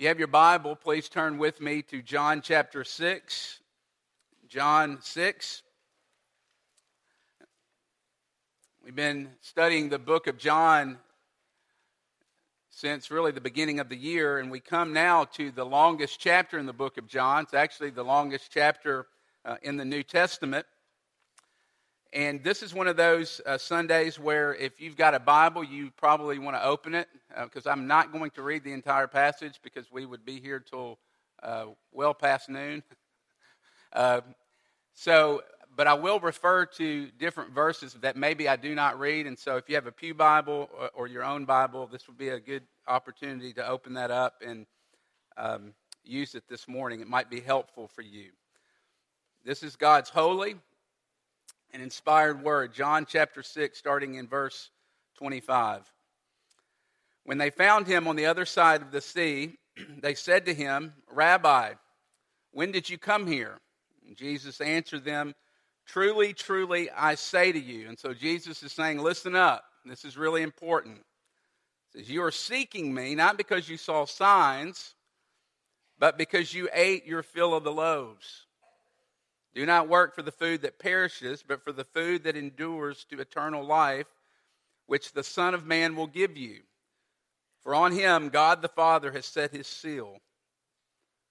You have your Bible, please turn with me to John chapter 6. John 6. We've been studying the book of John since really the beginning of the year, and we come now to the longest chapter in the book of John. It's actually the longest chapter uh, in the New Testament. And this is one of those uh, Sundays where if you've got a Bible, you probably want to open it because uh, I'm not going to read the entire passage because we would be here till uh, well past noon. Uh, so, but I will refer to different verses that maybe I do not read. And so if you have a Pew Bible or, or your own Bible, this would be a good opportunity to open that up and um, use it this morning. It might be helpful for you. This is God's holy an inspired word. John chapter 6, starting in verse 25. When they found him on the other side of the sea, they said to him, Rabbi, when did you come here? And Jesus answered them, Truly, truly, I say to you. And so Jesus is saying, Listen up. This is really important. He says, You are seeking me not because you saw signs, but because you ate your fill of the loaves. Do not work for the food that perishes, but for the food that endures to eternal life, which the Son of Man will give you. For on him God the Father has set his seal.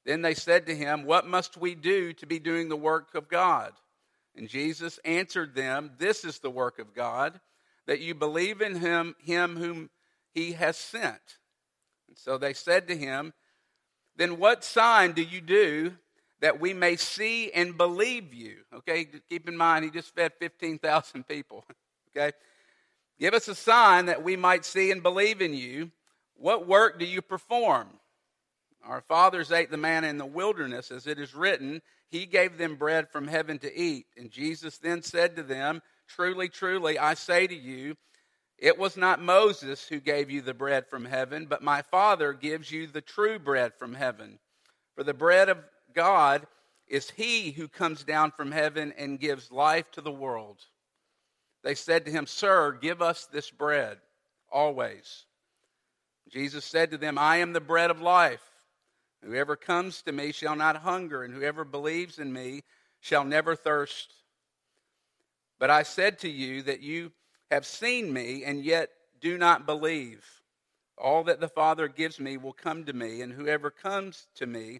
Then they said to him, What must we do to be doing the work of God? And Jesus answered them, This is the work of God, that you believe in him, him whom he has sent. And so they said to him, Then what sign do you do that we may see and believe you. Okay, keep in mind, he just fed 15,000 people. Okay, give us a sign that we might see and believe in you. What work do you perform? Our fathers ate the manna in the wilderness, as it is written, He gave them bread from heaven to eat. And Jesus then said to them, Truly, truly, I say to you, it was not Moses who gave you the bread from heaven, but my Father gives you the true bread from heaven. For the bread of God is he who comes down from heaven and gives life to the world. They said to him, Sir, give us this bread always. Jesus said to them, I am the bread of life. Whoever comes to me shall not hunger, and whoever believes in me shall never thirst. But I said to you that you have seen me, and yet do not believe. All that the Father gives me will come to me, and whoever comes to me,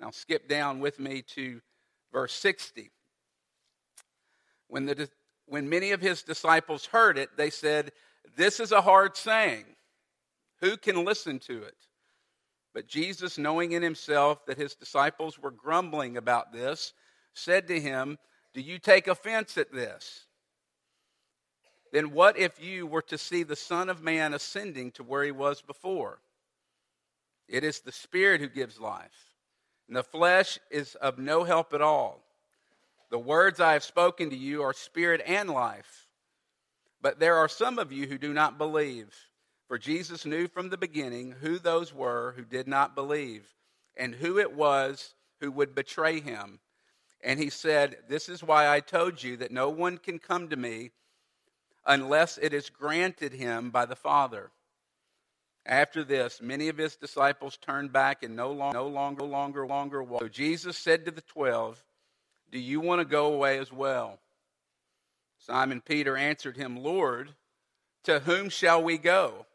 Now, skip down with me to verse 60. When, the, when many of his disciples heard it, they said, This is a hard saying. Who can listen to it? But Jesus, knowing in himself that his disciples were grumbling about this, said to him, Do you take offense at this? Then what if you were to see the Son of Man ascending to where he was before? It is the Spirit who gives life and the flesh is of no help at all. The words I have spoken to you are spirit and life. But there are some of you who do not believe. For Jesus knew from the beginning who those were who did not believe, and who it was who would betray him. And he said, This is why I told you that no one can come to me unless it is granted him by the Father. After this, many of his disciples turned back and no, long, no longer, longer, longer walked. So Jesus said to the twelve, Do you want to go away as well? Simon Peter answered him, Lord, to whom shall we go?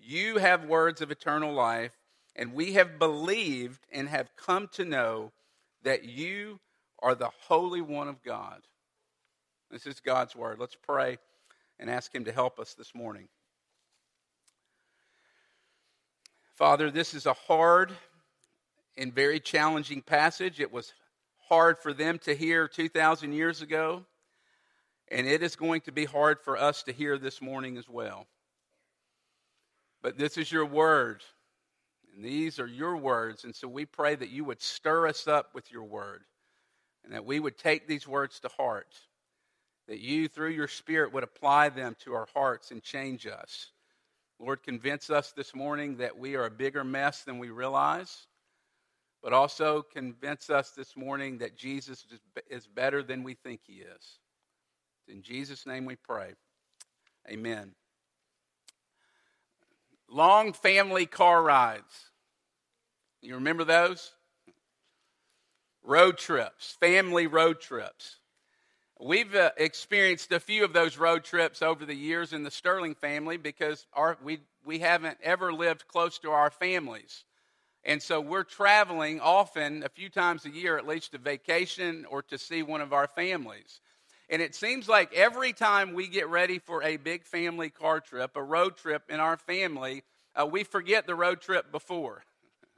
You have words of eternal life, and we have believed and have come to know that you are the Holy One of God. This is God's word. Let's pray and ask Him to help us this morning. Father, this is a hard and very challenging passage. It was hard for them to hear 2,000 years ago, and it is going to be hard for us to hear this morning as well. But this is your word, And these are your words. And so we pray that you would stir us up with your word and that we would take these words to heart, that you, through your Spirit, would apply them to our hearts and change us. Lord, convince us this morning that we are a bigger mess than we realize, but also convince us this morning that Jesus is better than we think he is. In Jesus' name we pray. Amen. Long family car rides. You remember those? Road trips, family road trips. We've uh, experienced a few of those road trips over the years in the Sterling family because our, we, we haven't ever lived close to our families. And so we're traveling often, a few times a year at least, to vacation or to see one of our families. And it seems like every time we get ready for a big family car trip, a road trip in our family, uh, we forget the road trip before.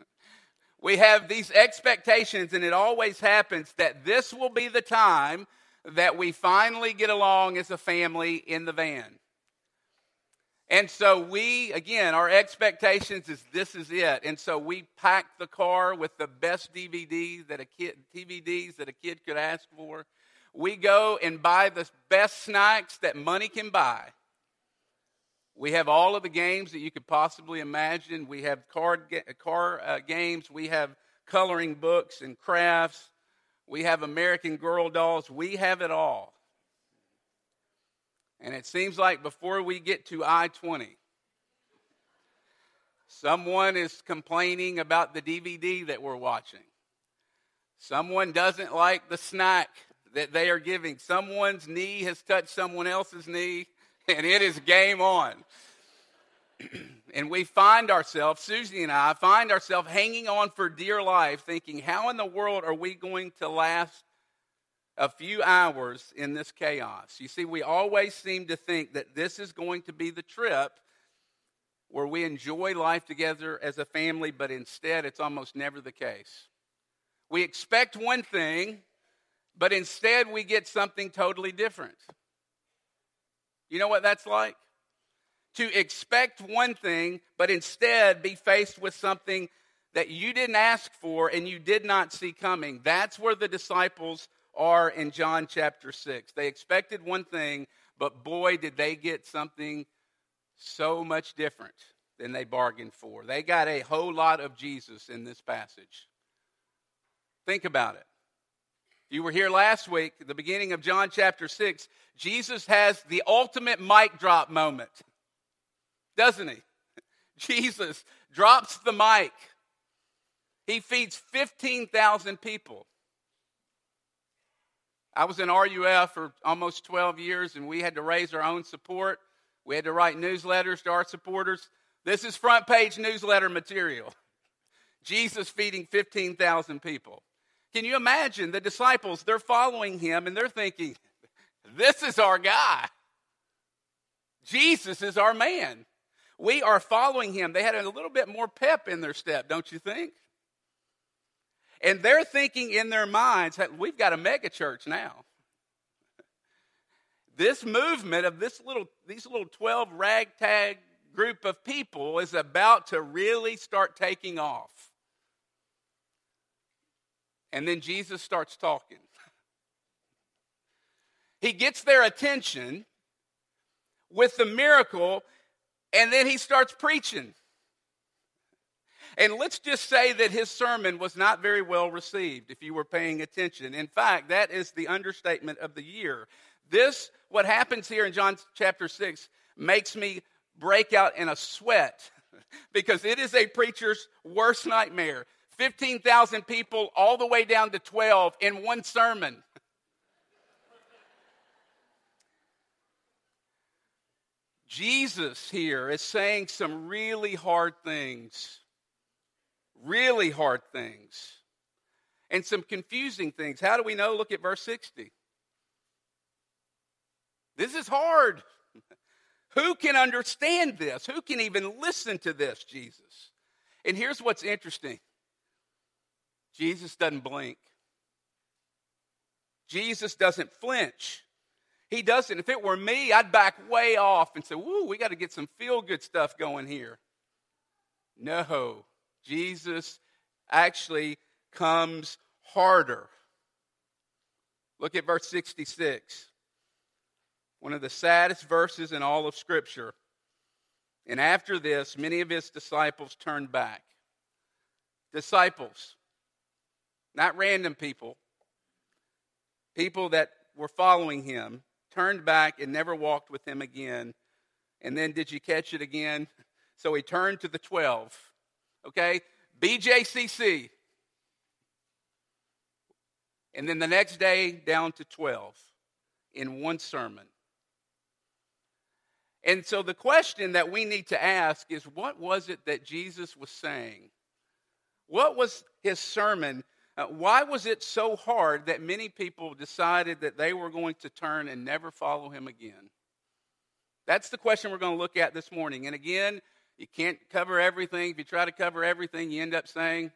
we have these expectations, and it always happens that this will be the time that we finally get along as a family in the van. And so we, again, our expectations is this is it. And so we pack the car with the best DVD that a kid, DVDs that a kid could ask for. We go and buy the best snacks that money can buy. We have all of the games that you could possibly imagine. We have card car uh, games. We have coloring books and crafts. We have American Girl dolls. We have it all. And it seems like before we get to I 20, someone is complaining about the DVD that we're watching. Someone doesn't like the snack that they are giving. Someone's knee has touched someone else's knee, and it is game on. and we find ourselves, Susie and I, find ourselves hanging on for dear life, thinking, how in the world are we going to last a few hours in this chaos? You see, we always seem to think that this is going to be the trip where we enjoy life together as a family, but instead it's almost never the case. We expect one thing, but instead we get something totally different. You know what that's like? To expect one thing, but instead be faced with something that you didn't ask for and you did not see coming. That's where the disciples are in John chapter 6. They expected one thing, but boy, did they get something so much different than they bargained for. They got a whole lot of Jesus in this passage. Think about it. You were here last week, the beginning of John chapter 6. Jesus has the ultimate mic drop moment, doesn't he? Jesus drops the mic. He feeds 15,000 people. I was in RUF for almost 12 years, and we had to raise our own support. We had to write newsletters to our supporters. This is front page newsletter material. Jesus feeding 15,000 people. Can you imagine the disciples? They're following him and they're thinking, this is our guy. Jesus is our man. We are following him. They had a little bit more pep in their step, don't you think? And they're thinking in their minds, we've got a mega church now. This movement of this little, these little 12 ragtag group of people is about to really start taking off. And then Jesus starts talking. He gets their attention with the miracle, and then he starts preaching. And let's just say that his sermon was not very well received if you were paying attention. In fact, that is the understatement of the year. This, what happens here in John chapter 6, makes me break out in a sweat because it is a preacher's worst nightmare. 15,000 people all the way down to 12 in one sermon. Jesus here is saying some really hard things, really hard things, and some confusing things. How do we know? Look at verse 60. This is hard. Who can understand this? Who can even listen to this, Jesus? And here's what's interesting Jesus doesn't blink. Jesus doesn't flinch. He doesn't. If it were me, I'd back way off and say, Woo, we got to get some feel good stuff going here. No. Jesus actually comes harder. Look at verse 66. One of the saddest verses in all of Scripture. And after this, many of his disciples turned back. Disciples, not random people, people that were following him, turned back and never walked with him again. And then, did you catch it again? So he turned to the 12. Okay? BJCC. And then the next day, down to 12 in one sermon. And so the question that we need to ask is what was it that Jesus was saying? What was his sermon? Uh, why was it so hard that many people decided that they were going to turn and never follow him again? That's the question we're going to look at this morning. And again, you can't cover everything. If you try to cover everything, you end up saying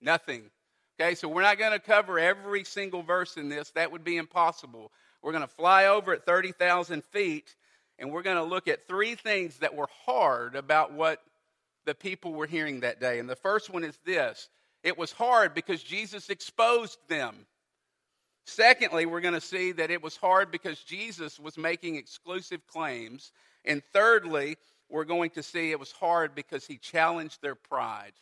nothing. Okay, so we're not going to cover every single verse in this. That would be impossible. We're going to fly over at 30,000 feet and we're going to look at three things that were hard about what the people were hearing that day. And the first one is this it was hard because Jesus exposed them. Secondly, we're going to see that it was hard because Jesus was making exclusive claims. And thirdly, we're going to see it was hard because he challenged their pride.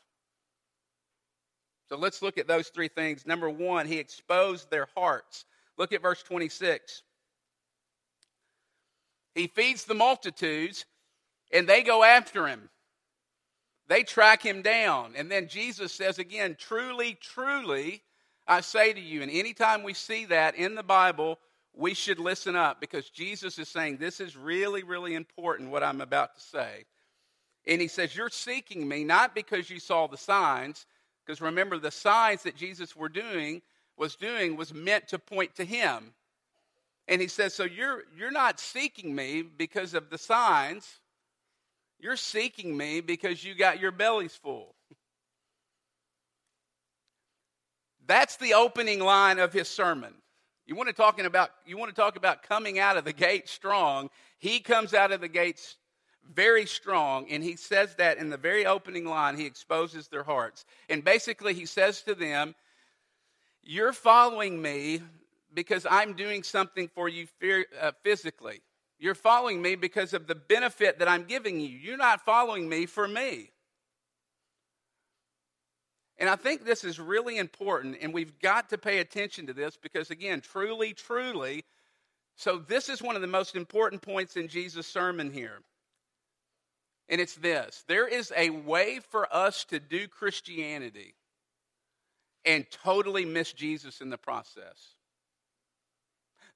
So let's look at those three things. Number one, he exposed their hearts. Look at verse 26. He feeds the multitudes, and they go after him. They track him down. And then Jesus says again, Truly, truly, I say to you, and anytime we see that in the Bible, we should listen up because Jesus is saying, This is really, really important what I'm about to say. And he says, You're seeking me not because you saw the signs, because remember, the signs that Jesus were doing was doing was meant to point to him. And he says, So you're, you're not seeking me because of the signs. You're seeking me because you got your bellies full. That's the opening line of his sermon. You want to talking about you want to talk about coming out of the gate strong. He comes out of the gates very strong and he says that in the very opening line he exposes their hearts. And basically he says to them, you're following me because I'm doing something for you uh, physically. You're following me because of the benefit that I'm giving you. You're not following me for me. And I think this is really important, and we've got to pay attention to this because, again, truly, truly, so this is one of the most important points in Jesus' sermon here. And it's this there is a way for us to do Christianity and totally miss Jesus in the process.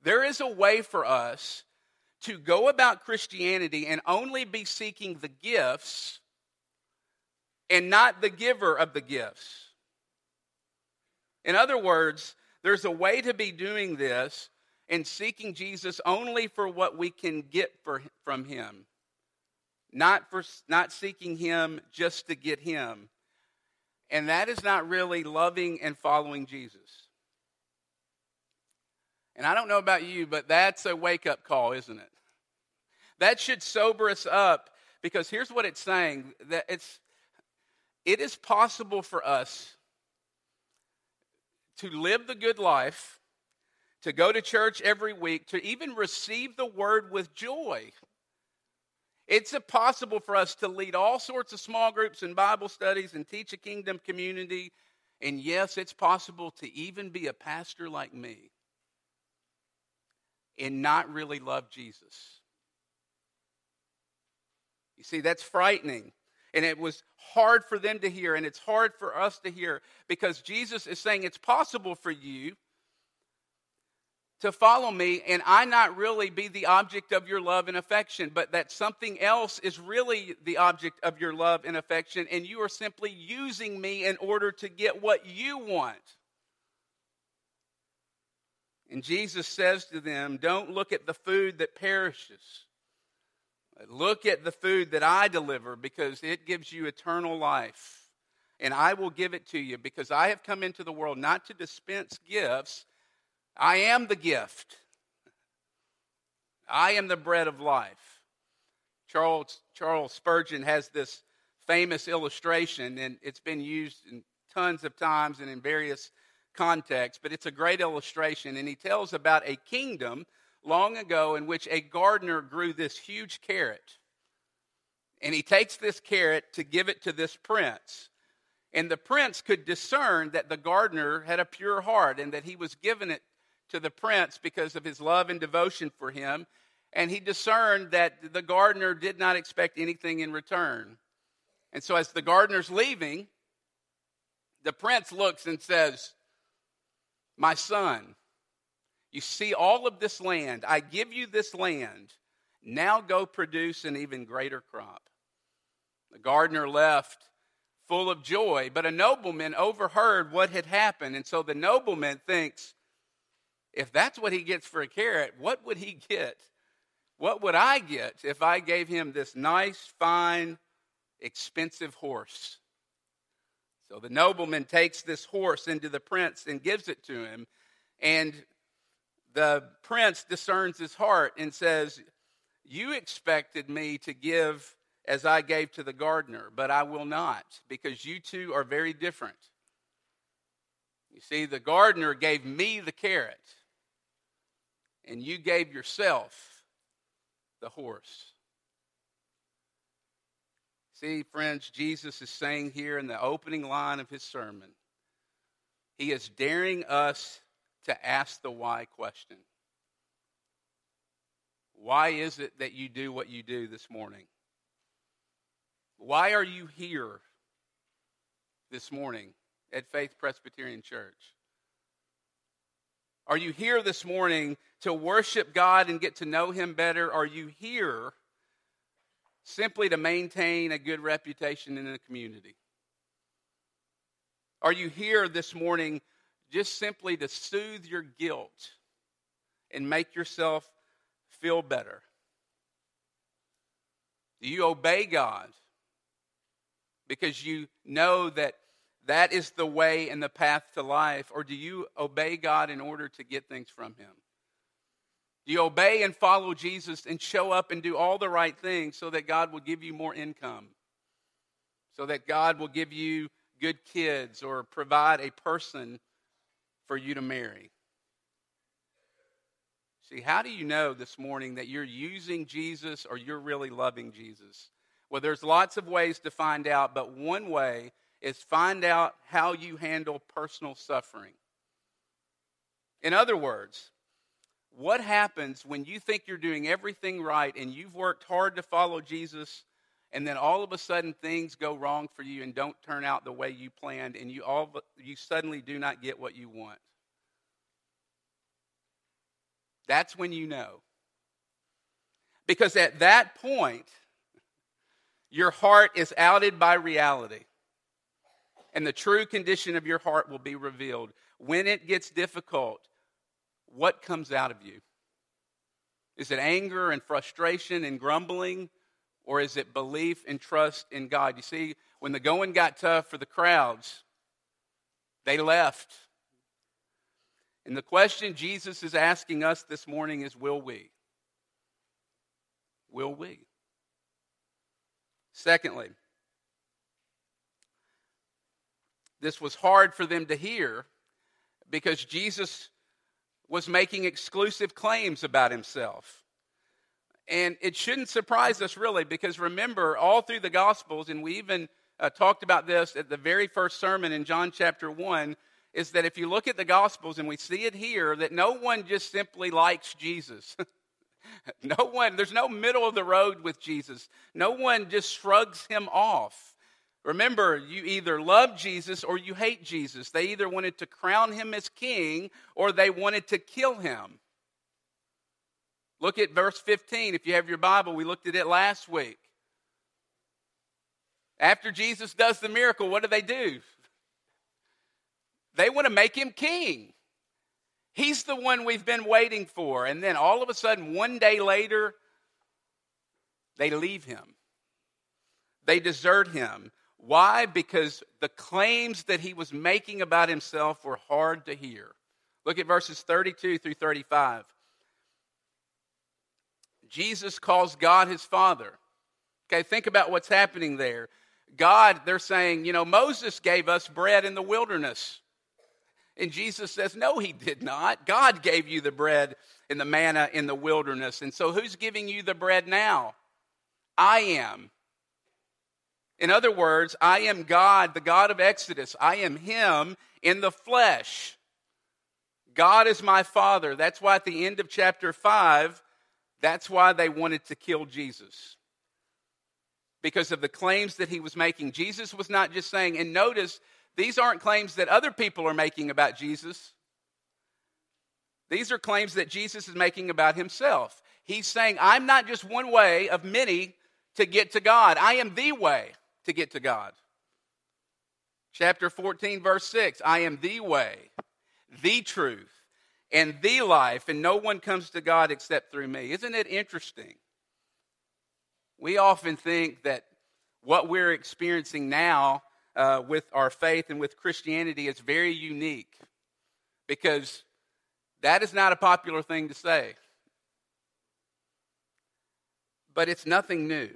There is a way for us to go about Christianity and only be seeking the gifts and not the giver of the gifts. In other words, there's a way to be doing this and seeking Jesus only for what we can get for, from him. Not for not seeking him just to get him. And that is not really loving and following Jesus. And I don't know about you, but that's a wake up call, isn't it? That should sober us up because here's what it's saying that it's it is possible for us to live the good life, to go to church every week, to even receive the word with joy. It's possible for us to lead all sorts of small groups and Bible studies and teach a kingdom community. And yes, it's possible to even be a pastor like me and not really love Jesus. You see, that's frightening. And it was hard for them to hear, and it's hard for us to hear because Jesus is saying it's possible for you to follow me and I not really be the object of your love and affection, but that something else is really the object of your love and affection, and you are simply using me in order to get what you want. And Jesus says to them, Don't look at the food that perishes. Look at the food that I deliver because it gives you eternal life. And I will give it to you because I have come into the world not to dispense gifts. I am the gift. I am the bread of life. Charles, Charles Spurgeon has this famous illustration, and it's been used in tons of times and in various contexts, but it's a great illustration. And he tells about a kingdom long ago in which a gardener grew this huge carrot. And he takes this carrot to give it to this prince. And the prince could discern that the gardener had a pure heart and that he was giving it to the prince because of his love and devotion for him. And he discerned that the gardener did not expect anything in return. And so, as the gardener's leaving, the prince looks and says, My son, you see all of this land. I give you this land. Now go produce an even greater crop. The gardener left full of joy, but a nobleman overheard what had happened. And so the nobleman thinks, if that's what he gets for a carrot, what would he get? What would I get if I gave him this nice, fine, expensive horse? So the nobleman takes this horse into the prince and gives it to him. And the prince discerns his heart and says, You expected me to give as I gave to the gardener, but I will not, because you two are very different. You see, the gardener gave me the carrot, and you gave yourself the horse. See, friends, Jesus is saying here in the opening line of his sermon, he is daring us to ask the why question. Why is it that you do what you do this morning? Why are you here this morning at Faith Presbyterian Church? Are you here this morning to worship God and get to know Him better? Are you here simply to maintain a good reputation in the community? Are you here this morning just simply to soothe your guilt and make yourself feel better? Do you obey God because you know that that is the way and the path to life? Or do you obey God in order to get things from Him? You obey and follow Jesus and show up and do all the right things so that God will give you more income? So that God will give you good kids or provide a person for you to marry? See, how do you know this morning that you're using Jesus or you're really loving Jesus? Well, there's lots of ways to find out, but one way is find out how you handle personal suffering. In other words, what happens when you think you're doing everything right and you've worked hard to follow Jesus and then all of a sudden things go wrong for you and don't turn out the way you planned and you all you suddenly do not get what you want. That's when you know. Because at that point your heart is outed by reality. And the true condition of your heart will be revealed. When it gets difficult, what comes out of you? Is it anger and frustration and grumbling? Or is it belief and trust in God? You see, when the going got tough for the crowds, they left. And the question Jesus is asking us this morning is will we? Will we? Secondly, this was hard for them to hear because Jesus was making exclusive claims about himself. And it shouldn't surprise us really because remember, all through the Gospels, and we even uh, talked about this at the very first sermon in John chapter 1, is that if you look at the Gospels and we see it here, that no one just simply likes Jesus. No one, there's no middle of the road with Jesus. No one just shrugs him off. Remember, you either love Jesus or you hate Jesus. They either wanted to crown him as king or they wanted to kill him. Look at verse 15. If you have your Bible, we looked at it last week. After Jesus does the miracle, what do they do? They want to make him king. He's the one we've been waiting for. And then all of a sudden, one day later, they leave him. They desert him. Why? Because the claims that he was making about himself were hard to hear. Look at verses 32 through 35. Jesus calls God his Father. Okay, think about what's happening there. God, they're saying, you know, Moses gave us bread in the wilderness. And Jesus says, no, he did not. God gave you the bread and the manna in the wilderness. And so who's giving you the bread now? I am. In other words, I am God, the God of Exodus. I am Him in the flesh. God is my Father. That's why at the end of chapter 5, that's why they wanted to kill Jesus. Because of the claims that he was making. Jesus was not just saying, and notice, these aren't claims that other people are making about Jesus. These are claims that Jesus is making about himself. He's saying, I'm not just one way of many to get to God, I am the way to get to God. Chapter 14, verse 6 I am the way, the truth, and the life, and no one comes to God except through me. Isn't it interesting? We often think that what we're experiencing now uh, with our faith and with Christianity is very unique because that is not a popular thing to say. But it's nothing new.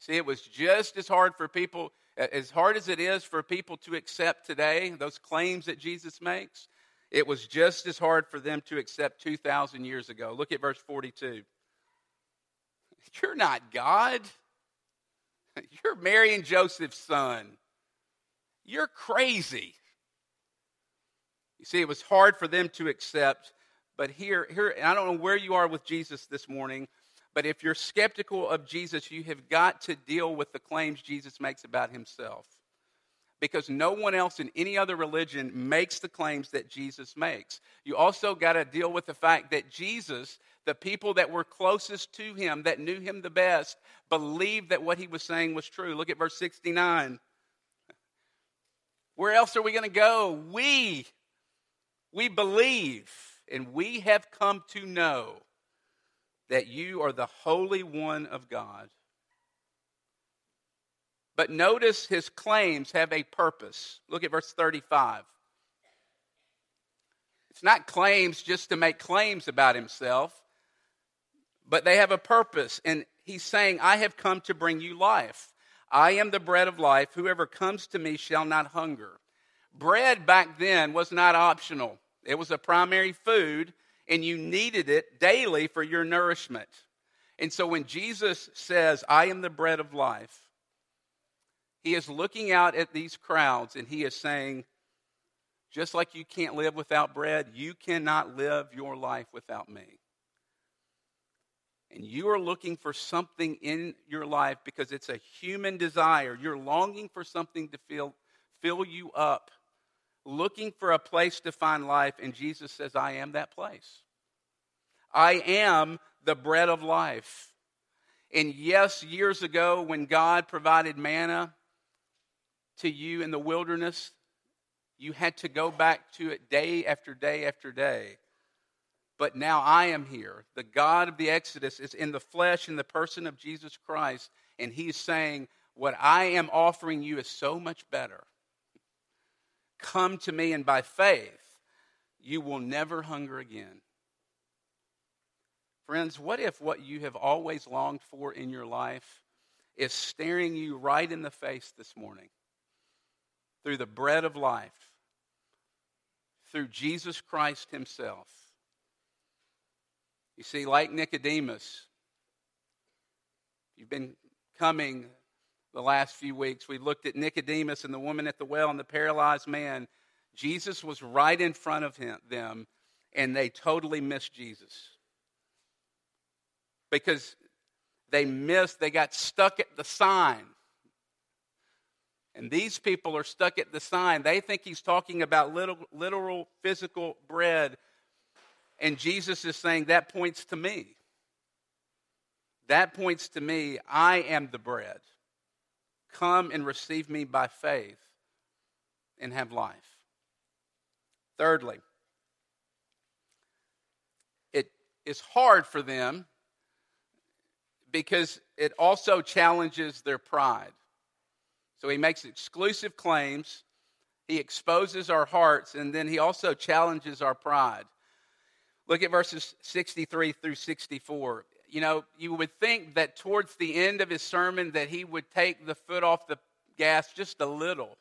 See, it was just as hard for people, as hard as it is for people to accept today, those claims that Jesus makes, it was just as hard for them to accept 2,000 years ago. Look at verse 42. You're not God. You're Mary and Joseph's son. You're crazy. You see, it was hard for them to accept, but here, here, I don't know where you are with Jesus this morning, but if you're skeptical of Jesus, you have got to deal with the claims Jesus makes about himself. Because no one else in any other religion makes the claims that Jesus makes. You also got to deal with the fact that Jesus, the people that were closest to him, that knew him the best, believed that what he was saying was true. Look at verse 69. Where else are we going to go? We, we believe, and we have come to know that you are the Holy One of God. But notice his claims have a purpose. Look at verse 35. It's not claims just to make claims about himself, but they have a purpose. And he's saying, I have come to bring you life. I am the bread of life. Whoever comes to me shall not hunger. Bread back then was not optional, it was a primary food and you needed it daily for your nourishment. And so when Jesus says, I am the bread of life, he is looking out at these crowds and he is saying, just like you can't live without bread, you cannot live your life without me. And you are looking for something in your life because it's a human desire. You're longing for something to fill, fill you up looking for a place to find life, and Jesus says, I am that place. I am the bread of life. And yes, years ago, when God provided manna to you in the wilderness, you had to go back to it day after day after day. But now I am here. The God of the Exodus is in the flesh, in the person of Jesus Christ, and He's saying, What I am offering you is so much better. Come to me, and by faith, you will never hunger again. Friends, what if what you have always longed for in your life is staring you right in the face this morning through the bread of life, through Jesus Christ Himself? You see, like Nicodemus, you've been coming the last few weeks. We looked at Nicodemus and the woman at the well and the paralyzed man. Jesus was right in front of him, them, and they totally missed Jesus. Because they missed, they got stuck at the sign. And these people are stuck at the sign. They think he's talking about little, literal physical bread. And Jesus is saying that points to me. That points to me. I am the bread. Come and receive me by faith and have life. Thirdly, it is hard for them because it also challenges their pride. So he makes exclusive claims, he exposes our hearts, and then he also challenges our pride. Look at verses 63 through 64. You know, you would think that towards the end of his sermon that he would take the foot off the gas just a little.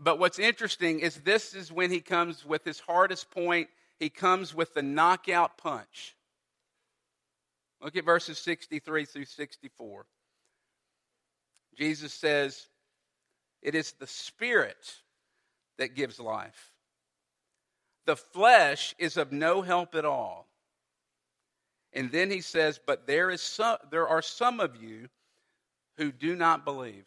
But what's interesting is this is when he comes with his hardest point. He comes with the knockout punch. Look at verses 63 through 64. Jesus says, It is the Spirit that gives life. The flesh is of no help at all. And then he says, But there, is some, there are some of you who do not believe.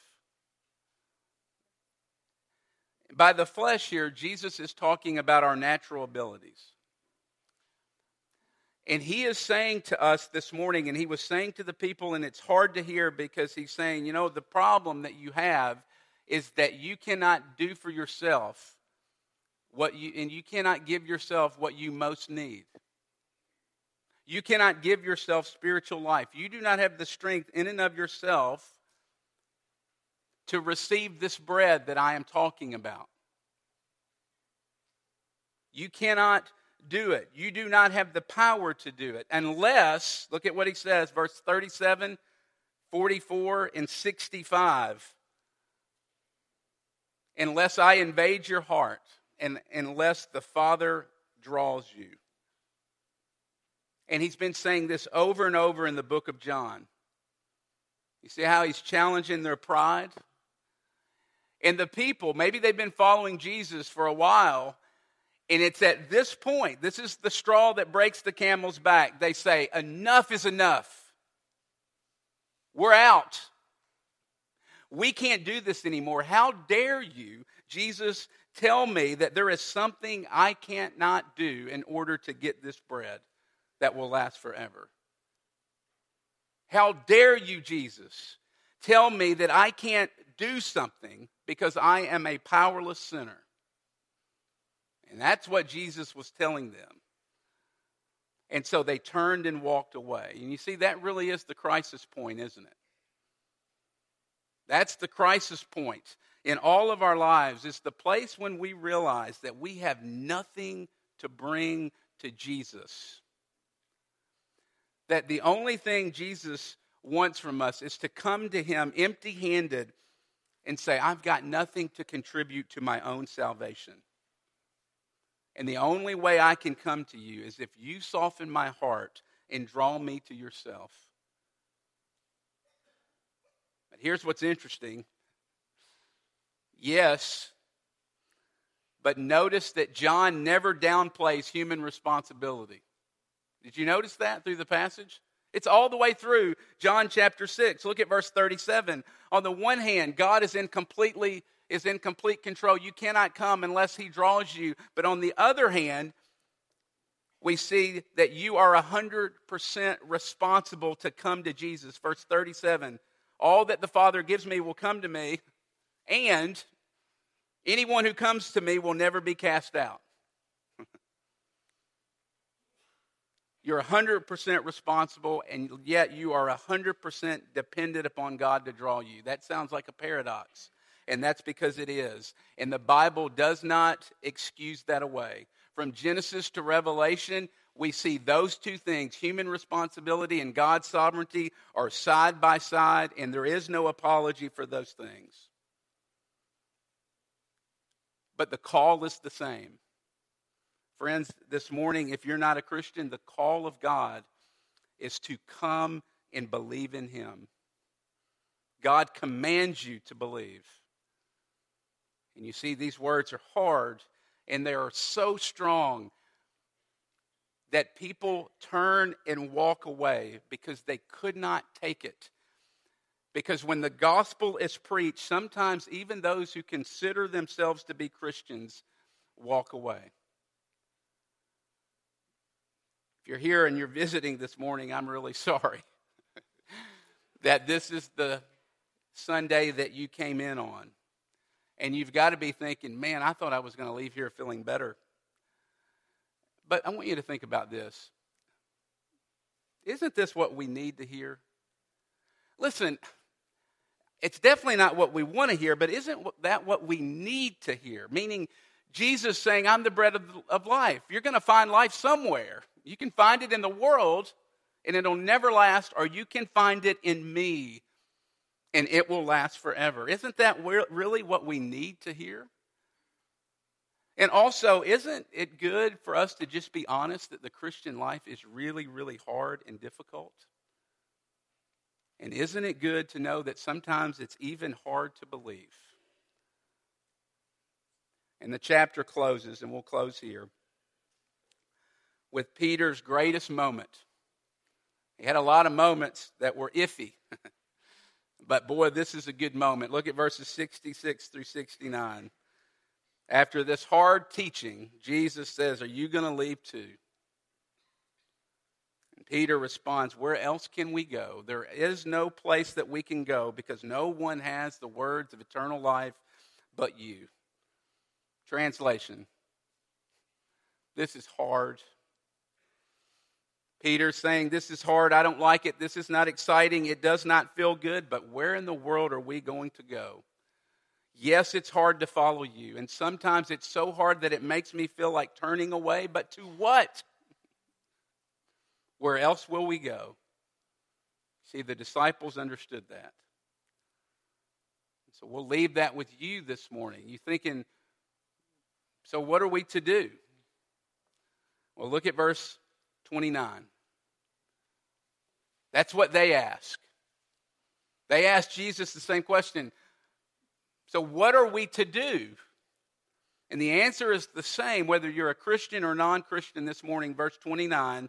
By the flesh here, Jesus is talking about our natural abilities. And he is saying to us this morning, and he was saying to the people, and it's hard to hear because he's saying, you know, the problem that you have is that you cannot do for yourself what you, and you cannot give yourself what you most need. You cannot give yourself spiritual life. You do not have the strength in and of yourself to receive this bread that I am talking about. You cannot do it. You do not have the power to do it unless, look at what he says, verse 37, 44, and 65. Unless I invade your heart and unless the Father draws you. And he's been saying this over and over in the book of John. You see how he's challenging their pride? And the people, maybe they've been following Jesus for a while, and it's at this point, this is the straw that breaks the camel's back. They say, Enough is enough. We're out. We can't do this anymore. How dare you, Jesus, tell me that there is something I can't not do in order to get this bread that will last forever? How dare you, Jesus, tell me that I can't do something because I am a powerless sinner? And that's what Jesus was telling them. And so they turned and walked away. And you see, that really is the crisis point, isn't it? That's the crisis point in all of our lives. It's the place when we realize that we have nothing to bring to Jesus. That the only thing Jesus wants from us is to come to Him empty handed and say, I've got nothing to contribute to my own salvation. And the only way I can come to you is if you soften my heart and draw me to yourself. But here's what's interesting. Yes, but notice that John never downplays human responsibility. Did you notice that through the passage? It's all the way through John chapter 6. Look at verse 37. On the one hand, God is in completely is in complete control. You cannot come unless he draws you. But on the other hand, we see that you are 100% responsible to come to Jesus. Verse 37 All that the Father gives me will come to me, and anyone who comes to me will never be cast out. You're 100% responsible, and yet you are 100% dependent upon God to draw you. That sounds like a paradox and that's because it is. And the Bible does not excuse that away. From Genesis to Revelation, we see those two things human responsibility and God's sovereignty are side by side, and there is no apology for those things. But the call is the same. Friends, this morning, if you're not a Christian, the call of God is to come and believe in Him. God commands you to believe. And you see, these words are hard and they are so strong that people turn and walk away because they could not take it. Because when the gospel is preached, sometimes even those who consider themselves to be Christians walk away. If you're here and you're visiting this morning, I'm really sorry that this is the Sunday that you came in on. And you've got to be thinking, man, I thought I was going to leave here feeling better. But I want you to think about this. Isn't this what we need to hear? Listen, it's definitely not what we want to hear, but isn't that what we need to hear? Meaning, Jesus saying, I'm the bread of, life. You're going to find life somewhere. You can find it in the world, and it'll never last, or you can find it in me and it will last forever. Isn't that really what we need to hear? And also, isn't it good for us to just be honest that the Christian life is really, really hard and difficult? And isn't it good to know that sometimes it's even hard to believe? And the chapter closes, and we'll close here, with Peter's greatest moment. He had a lot of moments that were iffy. but boy, this is a good moment. Look at verses 66 through 69. After this hard teaching, Jesus says, Are you going to leave too? And Peter responds, Where else can we go? There is no place that we can go because no one has the words of eternal life but you. Translation This is hard. Peter's saying, This is hard. I don't like it. This is not exciting. It does not feel good. But where in the world are we going to go? Yes, it's hard to follow you. And sometimes it's so hard that it makes me feel like turning away. But to what? Where else will we go? See, the disciples understood that. So we'll leave that with you this morning. You thinking, so what are we to do? Well, look at verse 29. That's what they ask. They ask Jesus the same question so, what are we to do? And the answer is the same whether you're a Christian or non Christian this morning, verse 29.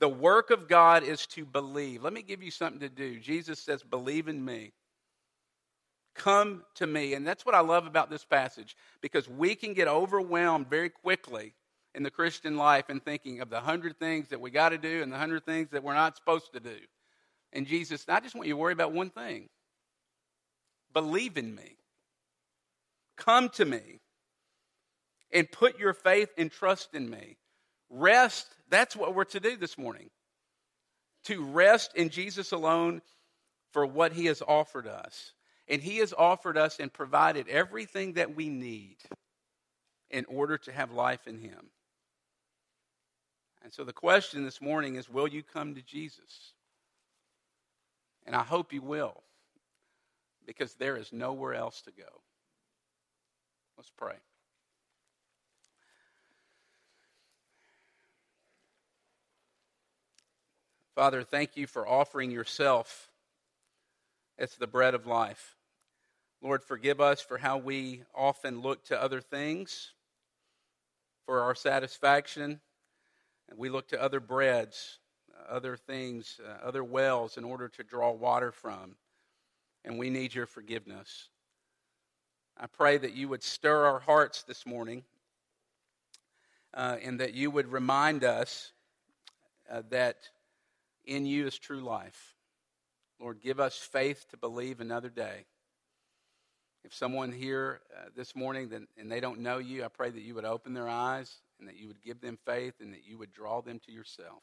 The work of God is to believe. Let me give you something to do. Jesus says, Believe in me. Come to me. And that's what I love about this passage because we can get overwhelmed very quickly in the Christian life and thinking of the hundred things that we got to do and the hundred things that we're not supposed to do. And Jesus, I just want you to worry about one thing believe in me. Come to me and put your faith and trust in me. Rest, that's what we're to do this morning. To rest in Jesus alone for what he has offered us. And he has offered us and provided everything that we need in order to have life in him. And so the question this morning is will you come to Jesus? And I hope you will, because there is nowhere else to go. Let's pray. Father, thank you for offering yourself as the bread of life. Lord, forgive us for how we often look to other things for our satisfaction. And we look to other breads, other things, uh, other wells in order to draw water from. And we need your forgiveness. I pray that you would stir our hearts this morning uh, and that you would remind us uh, that in you is true life. Lord, give us faith to believe another day. If someone here uh, this morning then, and they don't know you, I pray that you would open their eyes and that you would give them faith and that you would draw them to yourself.